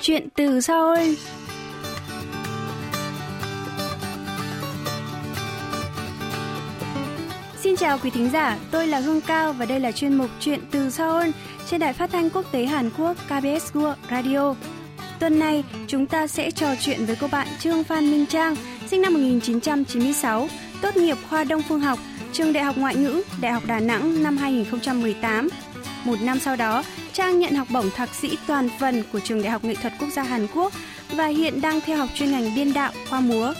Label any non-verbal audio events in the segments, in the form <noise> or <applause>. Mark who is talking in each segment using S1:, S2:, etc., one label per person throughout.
S1: Chuyện từ Seoul Xin chào quý thính giả, tôi là Hương Cao và đây là chuyên mục Chuyện từ Seoul trên đài phát thanh quốc tế Hàn Quốc KBS World Radio. Tuần này, chúng ta sẽ trò chuyện với cô bạn Trương Phan Minh Trang, sinh năm 1996, tốt nghiệp khoa Đông Phương học, trường Đại học Ngoại ngữ, Đại học Đà Nẵng năm 2018. Một năm sau đó, Trang nhận học bổng thạc sĩ toàn phần của Trường Đại học Nghệ thuật Quốc gia Hàn Quốc và hiện đang theo học chuyên ngành biên đạo khoa múa.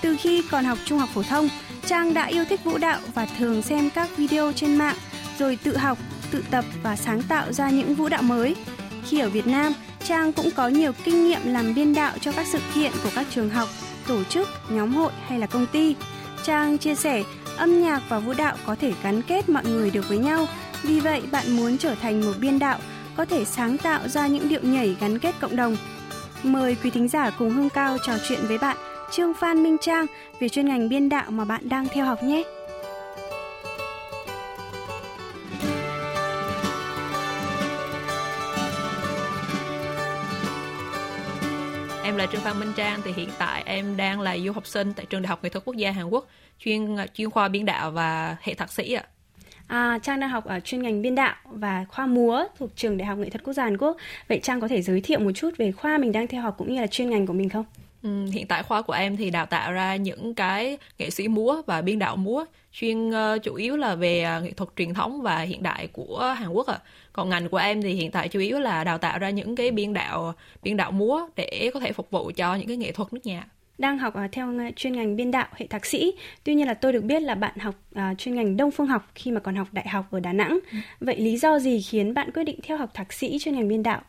S1: Từ khi còn học trung học phổ thông, Trang đã yêu thích vũ đạo và thường xem các video trên mạng, rồi tự học, tự tập và sáng tạo ra những vũ đạo mới. Khi ở Việt Nam, Trang cũng có nhiều kinh nghiệm làm biên đạo cho các sự kiện của các trường học, tổ chức, nhóm hội hay là công ty. Trang chia sẻ, âm nhạc và vũ đạo có thể gắn kết mọi người được với nhau. Vì vậy, bạn muốn trở thành một biên đạo, có thể sáng tạo ra những điệu nhảy gắn kết cộng đồng. Mời quý thính giả cùng Hương Cao trò chuyện với bạn Trương Phan Minh Trang về chuyên ngành biên đạo mà bạn đang theo học nhé.
S2: Em là Trương Phan Minh Trang thì hiện tại em đang là du học sinh tại trường Đại học Nghệ thuật Quốc gia Hàn Quốc, chuyên chuyên khoa biên đạo và hệ thạc sĩ ạ.
S1: À, Trang đang học ở chuyên ngành biên đạo và khoa múa thuộc trường Đại học Nghệ thuật Quốc gia Hàn Quốc. Vậy Trang có thể giới thiệu một chút về khoa mình đang theo học cũng như là chuyên ngành của mình không?
S2: Ừ, hiện tại khoa của em thì đào tạo ra những cái nghệ sĩ múa và biên đạo múa chuyên uh, chủ yếu là về uh, nghệ thuật truyền thống và hiện đại của Hàn Quốc ạ. À. Còn ngành của em thì hiện tại chủ yếu là đào tạo ra những cái biên đạo biên đạo múa để có thể phục vụ cho những cái nghệ thuật nước nhà
S1: đang học uh, theo chuyên ngành biên đạo hệ thạc sĩ. Tuy nhiên là tôi được biết là bạn học uh, chuyên ngành Đông Phương học khi mà còn học đại học ở Đà Nẵng. Ừ. Vậy lý do gì khiến bạn quyết định theo học thạc sĩ chuyên ngành biên đạo?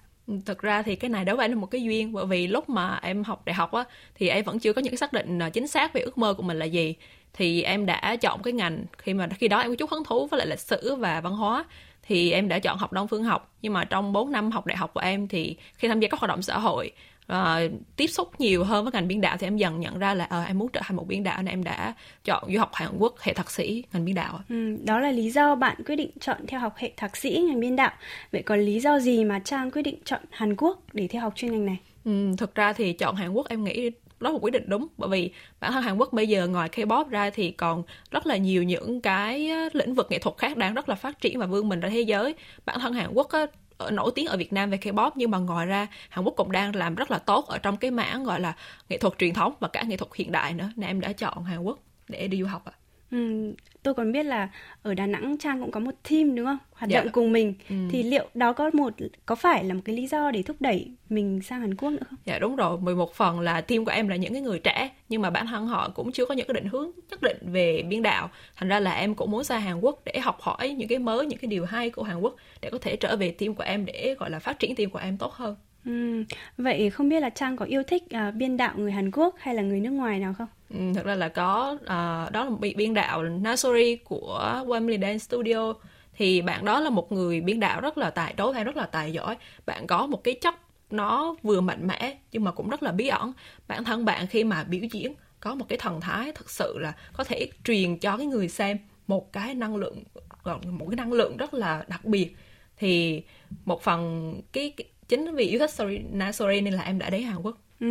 S2: thực ra thì cái này đối với anh là một cái duyên bởi vì lúc mà em học đại học á thì em vẫn chưa có những cái xác định chính xác về ước mơ của mình là gì thì em đã chọn cái ngành khi mà khi đó em có chút hứng thú với lại lịch sử và văn hóa thì em đã chọn học đông phương học nhưng mà trong 4 năm học đại học của em thì khi tham gia các hoạt động xã hội uh, tiếp xúc nhiều hơn với ngành biên đạo thì em dần nhận ra là uh, em muốn trở thành một biên đạo nên em đã chọn du học Hàn Quốc hệ thạc sĩ ngành biên đạo.
S1: Ừ, đó là lý do bạn quyết định chọn theo học hệ thạc sĩ ngành biên đạo. Vậy còn lý do gì mà Trang quyết định chọn Hàn Quốc để theo học chuyên ngành này?
S2: Ừ, thực ra thì chọn Hàn Quốc em nghĩ đó là một quyết định đúng bởi vì bản thân Hàn Quốc bây giờ ngoài K-pop ra thì còn rất là nhiều những cái lĩnh vực nghệ thuật khác đang rất là phát triển và vươn mình ra thế giới. Bản thân Hàn Quốc ở nổi tiếng ở Việt Nam về K-pop nhưng mà ngoài ra Hàn Quốc cũng đang làm rất là tốt ở trong cái mảng gọi là nghệ thuật truyền thống và cả nghệ thuật hiện đại nữa nên em đã chọn Hàn Quốc để đi du học ạ. À.
S1: Ừ, tôi còn biết là ở Đà Nẵng Trang cũng có một team đúng không? Hoạt dạ. động cùng mình. Ừ. Thì liệu đó có một có phải là một cái lý do để thúc đẩy mình sang Hàn Quốc nữa không?
S2: Dạ đúng rồi, 11 phần là team của em là những cái người trẻ nhưng mà bản thân họ cũng chưa có những cái định hướng nhất định về biên đạo. Thành ra là em cũng muốn sang Hàn Quốc để học hỏi những cái mới, những cái điều hay của Hàn Quốc để có thể trở về team của em để gọi là phát triển team của em tốt hơn.
S1: Ừ. Vậy không biết là Trang có yêu thích uh, biên đạo người Hàn Quốc hay là người nước ngoài nào không?
S2: Ừ, thật ra là có uh, đó là một biên đạo Nasori của Wembley Dance Studio thì bạn đó là một người biên đạo rất là tài đối hay rất là tài giỏi bạn có một cái chất nó vừa mạnh mẽ nhưng mà cũng rất là bí ẩn bản thân bạn khi mà biểu diễn có một cái thần thái thực sự là có thể truyền cho cái người xem một cái năng lượng một cái năng lượng rất là đặc biệt thì một phần cái, cái chính vì yêu thích Sorry, Nasori nên là em đã đến Hàn Quốc
S1: Ừ,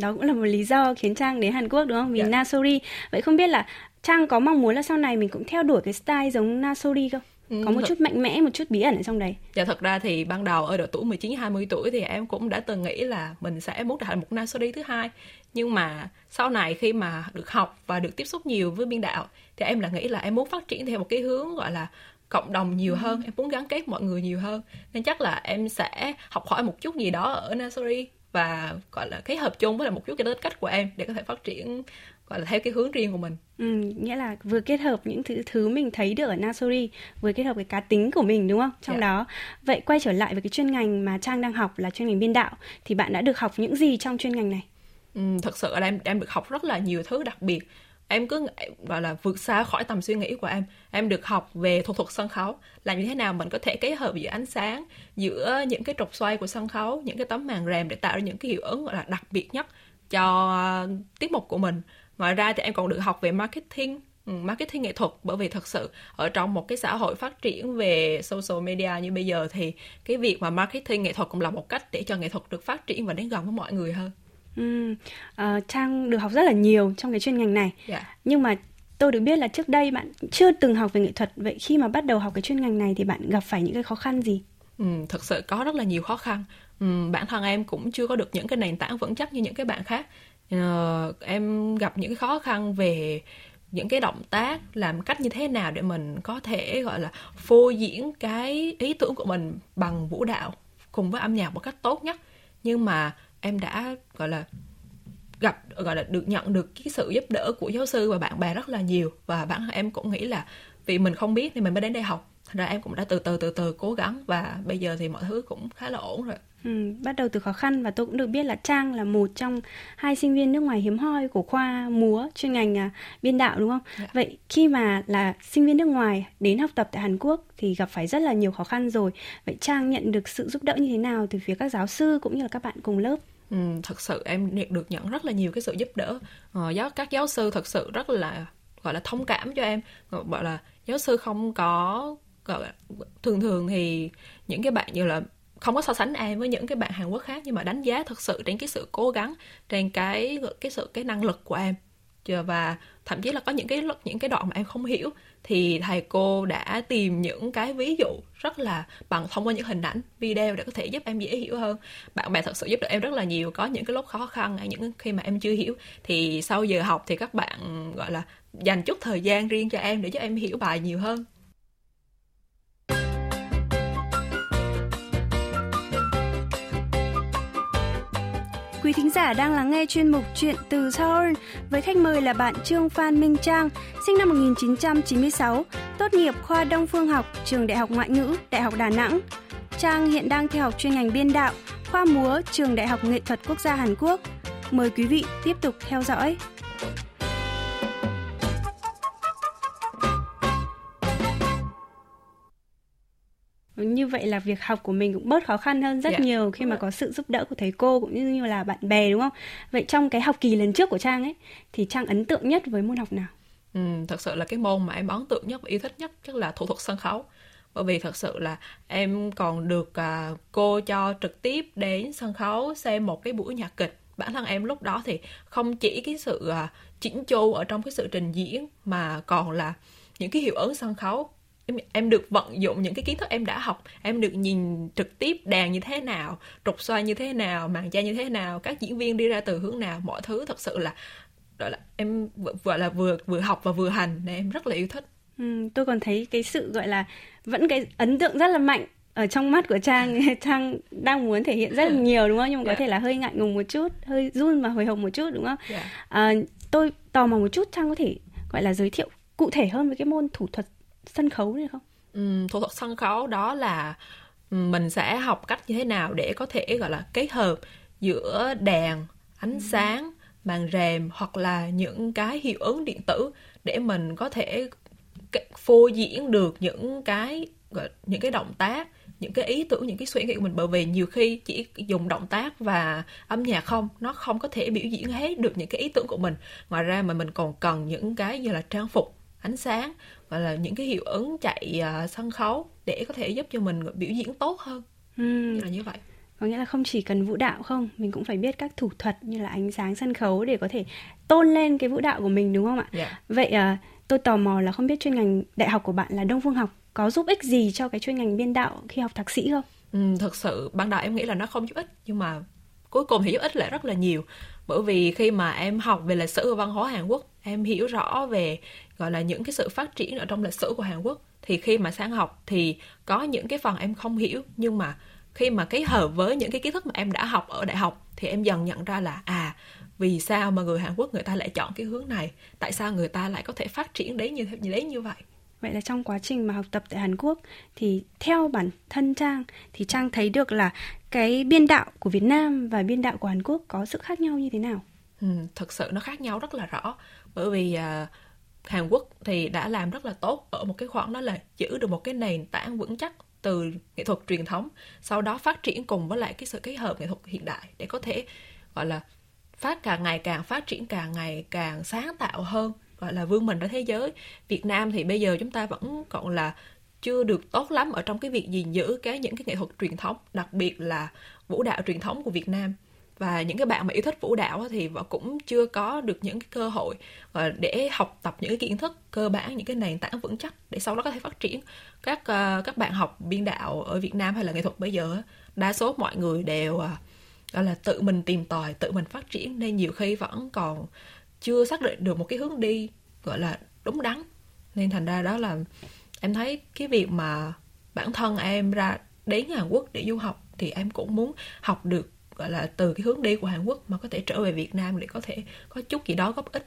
S1: đó cũng là một lý do khiến Trang đến Hàn Quốc đúng không? Vì yeah. Dạ. Nasori. Vậy không biết là Trang có mong muốn là sau này mình cũng theo đuổi cái style giống Nasori không? Ừ, có một thật... chút mạnh mẽ, một chút bí ẩn ở trong đấy.
S2: Dạ thật ra thì ban đầu ở độ tuổi 19 20 tuổi thì em cũng đã từng nghĩ là mình sẽ muốn trở thành một Nasori thứ hai. Nhưng mà sau này khi mà được học và được tiếp xúc nhiều với biên đạo thì em là nghĩ là em muốn phát triển theo một cái hướng gọi là cộng đồng nhiều hơn, em muốn gắn kết mọi người nhiều hơn. Nên chắc là em sẽ học hỏi một chút gì đó ở Nasori và gọi là cái hợp chung với là một chút cái tính cách của em để có thể phát triển gọi là theo cái hướng riêng của mình.
S1: Ừ, nghĩa là vừa kết hợp những thứ thứ mình thấy được ở Nasori vừa kết hợp cái cá tính của mình đúng không? Trong yeah. Dạ. đó. Vậy quay trở lại với cái chuyên ngành mà Trang đang học là chuyên ngành biên đạo thì bạn đã được học những gì trong chuyên ngành này?
S2: Ừ, thật sự là em em được học rất là nhiều thứ đặc biệt em cứ gọi là, vượt xa khỏi tầm suy nghĩ của em. Em được học về thuật thuật sân khấu. Là như thế nào mình có thể kết hợp giữa ánh sáng, giữa những cái trục xoay của sân khấu, những cái tấm màn rèm để tạo ra những cái hiệu ứng, gọi là, đặc biệt nhất cho tiết mục của mình. Ngoài ra thì em còn được học về marketing ừ, marketing nghệ thuật. Bởi vì thật sự ở trong một cái xã hội phát triển về social media như bây giờ thì cái việc mà marketing nghệ thuật cũng là một cách để cho nghệ thuật được phát triển và đến gần với mọi người hơn.
S1: Ừ, Trang được học rất là nhiều trong cái chuyên ngành này. Yeah. Dạ. Nhưng mà tôi được biết là trước đây bạn chưa từng học về nghệ thuật vậy khi mà bắt đầu học cái chuyên ngành này thì bạn gặp phải những cái khó khăn gì
S2: ừ, thật sự có rất là nhiều khó khăn ừ, bản thân em cũng chưa có được những cái nền tảng vững chắc như những cái bạn khác uh, em gặp những cái khó khăn về những cái động tác làm cách như thế nào để mình có thể gọi là phô diễn cái ý tưởng của mình bằng vũ đạo cùng với âm nhạc một cách tốt nhất nhưng mà em đã, gọi là, gặp, gọi là, được nhận được cái sự giúp đỡ của giáo sư và bạn bè rất là nhiều. Và bản thân em cũng nghĩ là vì mình không biết thì mình mới đến đây học. Thành ra em cũng đã từ từ từ từ cố gắng và bây giờ thì mọi thứ cũng khá là ổn rồi.
S1: Ừ, bắt đầu từ khó khăn và tôi cũng được biết là Trang là một trong hai sinh viên nước ngoài hiếm hoi của khoa múa chuyên ngành à, biên đạo đúng không? Dạ. Vậy khi mà là sinh viên nước ngoài đến học tập tại Hàn Quốc thì gặp phải rất là nhiều khó khăn rồi. Vậy Trang nhận được sự giúp đỡ như thế nào từ phía các giáo sư cũng như là các bạn cùng lớp?
S2: Ừ, thật sự em được nhận rất là nhiều cái sự giúp đỡ ờ, giáo các giáo sư thật sự rất là gọi là thông cảm cho em gọi là giáo sư không có gọi là, thường thường thì những cái bạn như là không có so sánh em với những cái bạn Hàn Quốc khác, nhưng mà đánh giá thật sự trên cái sự cố gắng, trên cái cái sự, cái năng lực của em. Và thậm chí là có những cái những cái đoạn mà em không hiểu, thì thầy cô đã tìm những cái ví dụ rất là bằng thông qua những hình ảnh, video để có thể giúp em dễ hiểu hơn. Bạn bè thật sự giúp được em rất là nhiều, có những cái lúc khó khăn những khi mà em chưa hiểu, thì sau giờ học thì các bạn, gọi là, dành chút thời gian riêng cho em để giúp em hiểu bài nhiều hơn.
S1: Quý thính giả đang lắng nghe chuyên mục Chuyện từ Seoul với khách mời là bạn Trương Phan Minh Trang, sinh năm 1996, tốt nghiệp khoa Đông Phương học, trường Đại học Ngoại ngữ, Đại học Đà Nẵng. Trang hiện đang theo học chuyên ngành biên đạo, khoa múa, trường Đại học Nghệ thuật Quốc gia Hàn Quốc. Mời quý vị tiếp tục theo dõi. Như vậy là việc học của mình cũng bớt khó khăn hơn rất yeah. Dạ. nhiều khi mà có sự giúp đỡ của thầy cô cũng như là bạn bè đúng không vậy trong cái học kỳ lần trước của trang ấy thì trang ấn tượng nhất với môn học nào
S2: ừ, thật sự là cái môn mà em ấn tượng nhất và yêu thích nhất chắc là thủ thuật sân khấu bởi vì thật sự là em còn được à, cô cho trực tiếp đến sân khấu xem một cái buổi nhạc kịch bản thân em lúc đó thì không chỉ cái sự à, chỉnh chu ở trong cái sự trình diễn mà còn là những cái hiệu ứng sân khấu em em được vận dụng những cái kiến thức em đã học em được nhìn trực tiếp đàn như thế nào trục xoay như thế nào màn cha như thế nào các diễn viên đi ra từ hướng nào mọi thứ thật sự là gọi là em gọi là vừa vừa học và vừa hành nên em rất là yêu thích
S1: ừ, tôi còn thấy cái sự gọi là vẫn cái ấn tượng rất là mạnh ở trong mắt của trang <laughs> trang đang muốn thể hiện rất là nhiều đúng không nhưng mà yeah. có dạ. thể là hơi ngại ngùng một chút hơi run và hồi hộp một chút đúng không yeah. Dạ. à, tôi tò mò một chút trang có thể gọi là giới thiệu cụ thể hơn với cái môn thủ thuật sân khấu này không?
S2: Ừ, thủ thuật sân khấu đó là mình sẽ học cách như thế nào để có thể gọi là kết hợp giữa đèn, ánh ừ. sáng, màn rèm hoặc là những cái hiệu ứng điện tử để mình có thể phô diễn được những cái những cái động tác những cái ý tưởng những cái suy nghĩ của mình bởi vì nhiều khi chỉ dùng động tác và âm nhạc không nó không có thể biểu diễn hết được những cái ý tưởng của mình ngoài ra mà mình còn cần những cái như là trang phục ánh sáng và là những cái hiệu ứng chạy uh, sân khấu để có thể giúp cho mình biểu diễn tốt hơn ừ. là như vậy
S1: có nghĩa là không chỉ cần vũ đạo không mình cũng phải biết các thủ thuật như là ánh sáng sân khấu để có thể tôn lên cái vũ đạo của mình đúng không ạ yeah. Dạ. vậy uh, tôi tò mò là không biết chuyên ngành đại học của bạn là đông phương học có giúp ích gì cho cái chuyên ngành biên đạo khi học thạc sĩ không
S2: ừ, thật sự ban đầu em nghĩ là nó không giúp ích nhưng mà cuối cùng thì giúp ích lại rất là nhiều bởi vì khi mà em học về lịch sử và văn hóa Hàn Quốc em hiểu rõ về gọi là những cái sự phát triển ở trong lịch sử của Hàn Quốc. Thì khi mà sáng học thì có những cái phần em không hiểu nhưng mà khi mà cái hợp với những cái kiến thức mà em đã học ở đại học thì em dần nhận ra là à vì sao mà người Hàn Quốc người ta lại chọn cái hướng này? Tại sao người ta lại có thể phát triển đến như thế đến như vậy?
S1: Vậy là trong quá trình mà học tập tại Hàn Quốc thì theo bản thân Trang thì Trang thấy được là cái biên đạo của Việt Nam và biên đạo của Hàn Quốc có sự khác nhau như thế nào?
S2: Ừ, thực sự nó khác nhau rất là rõ bởi vì à, Hàn Quốc thì đã làm rất là tốt ở một cái khoảng đó là giữ được một cái nền tảng vững chắc từ nghệ thuật truyền thống sau đó phát triển cùng với lại cái sự kết hợp nghệ thuật hiện đại để có thể gọi là phát càng ngày càng phát triển càng ngày càng sáng tạo hơn gọi là vươn mình ra thế giới. Việt Nam thì bây giờ chúng ta vẫn còn là chưa được tốt lắm ở trong cái việc gìn giữ cái những cái nghệ thuật truyền thống đặc biệt là vũ đạo truyền thống của Việt Nam và những cái bạn mà yêu thích vũ đạo thì vẫn cũng chưa có được những cái cơ hội ờ, để học tập những cái kiến thức cơ bản, những cái nền tảng vững chắc để sau đó có thể phát triển. Các ờ, các bạn học biên đạo ở Việt Nam hay là nghệ thuật bây giờ đa số mọi người đều ờ, gọi là tự mình tìm tòi, tự mình phát triển, nên nhiều khi vẫn còn chưa xác định được một cái hướng đi, gọi là, đúng đắn. Nên thành ra đó là em thấy cái việc mà bản thân em ra đến Hàn Quốc để du học thì em cũng muốn học được gọi là từ cái hướng đi của Hàn Quốc mà có thể trở về Việt Nam để có thể có chút gì đó góp ích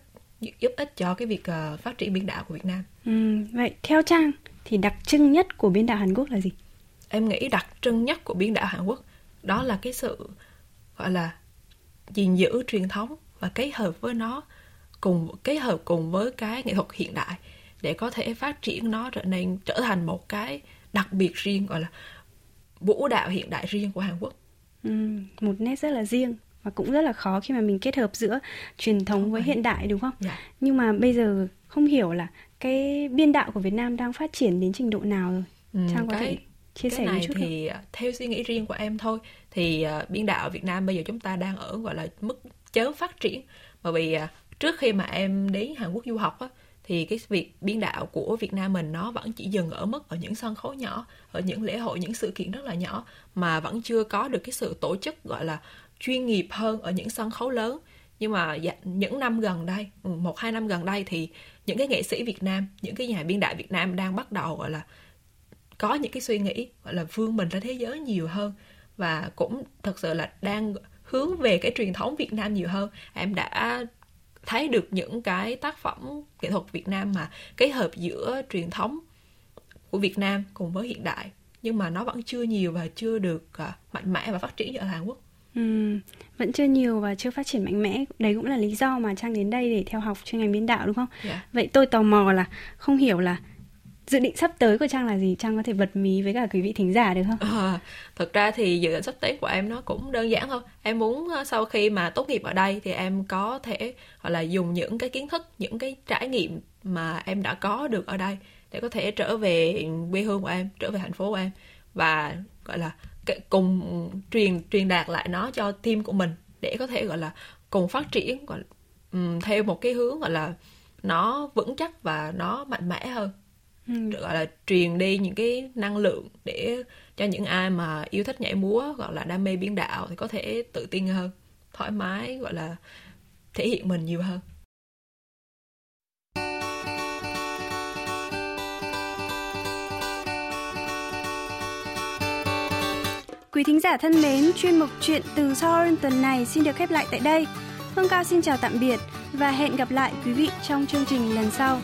S2: giúp ích cho cái việc uh, phát triển biên đạo của Việt Nam.
S1: Ừ, vậy theo Trang thì đặc trưng nhất của biên đạo Hàn Quốc là gì?
S2: Em nghĩ đặc trưng nhất của biên đạo Hàn Quốc đó là cái sự gọi là gìn giữ truyền thống và kết hợp với nó cùng kết hợp cùng với cái nghệ thuật hiện đại để có thể phát triển nó trở nên trở thành một cái đặc biệt riêng gọi là vũ đạo hiện đại riêng của Hàn Quốc.
S1: Một nét rất là riêng và cũng rất là khó khi mà mình kết hợp giữa truyền thống với hiện đại đúng không?
S2: Dạ.
S1: Nhưng mà bây giờ không hiểu là cái biên đạo của Việt Nam đang phát triển đến trình độ nào rồi?
S2: Ừ,
S1: Trang có
S2: cái,
S1: thể chia
S2: cái
S1: sẻ
S2: này
S1: một chút
S2: thì
S1: không?
S2: à, theo suy nghĩ riêng của em thôi thì uh, biên đạo Việt Nam bây giờ chúng ta đang ở gọi là mức chớm phát triển bởi vì uh, trước khi mà em đến Hàn Quốc du học á thì cái việc biên đạo của Việt Nam mình nó vẫn chỉ dừng ở mức ở những sân khấu nhỏ, ở những lễ hội, những sự kiện rất là nhỏ mà vẫn chưa có được cái sự tổ chức gọi là chuyên nghiệp hơn ở những sân khấu lớn. Nhưng mà dạ, những năm gần đây, ừ, một hai năm gần đây thì những cái nghệ sĩ Việt Nam, những cái nhà biên đạo Việt Nam đang bắt đầu gọi là có những cái suy nghĩ gọi là vươn mình ra thế giới nhiều hơn và cũng thật sự là đang hướng về cái truyền thống Việt Nam nhiều hơn. Em đã thấy được những cái tác phẩm nghệ thuật Việt Nam mà kết hợp giữa truyền thống của Việt Nam cùng với hiện đại nhưng mà nó vẫn chưa nhiều và chưa được uh, mạnh mẽ và phát triển ở Hàn Quốc.
S1: Ừ, vẫn chưa nhiều và chưa phát triển mạnh mẽ. Đấy cũng là lý do mà Trang đến đây để theo học chuyên ngành biên đạo đúng không?
S2: Yeah.
S1: Vậy tôi tò mò là không hiểu là dự định sắp tới của Trang là gì? Trang có thể bật mí với cả quý vị thính giả được không?
S2: À, thật ra thì dự định sắp tới của em nó cũng đơn giản thôi. Em muốn ờ, sau khi mà tốt nghiệp ở đây thì em có thể gọi là dùng những cái kiến thức, những cái trải nghiệm mà em đã có được ở đây để có thể trở về quê hương của em, trở về thành phố của em và gọi là cùng truyền truyền đạt lại nó cho team của mình để có thể gọi là cùng phát triển gọi là, um, theo một cái hướng gọi là nó vững chắc và nó mạnh mẽ hơn được gọi là truyền đi những cái năng lượng để cho những ai mà yêu thích nhảy múa gọi là đam mê biến đạo thì có thể tự tin hơn thoải mái gọi là thể hiện mình nhiều hơn
S1: Quý thính giả thân mến, chuyên mục chuyện từ Seoul tuần này xin được khép lại tại đây. Phương Cao xin chào tạm biệt và hẹn gặp lại quý vị trong chương trình lần sau.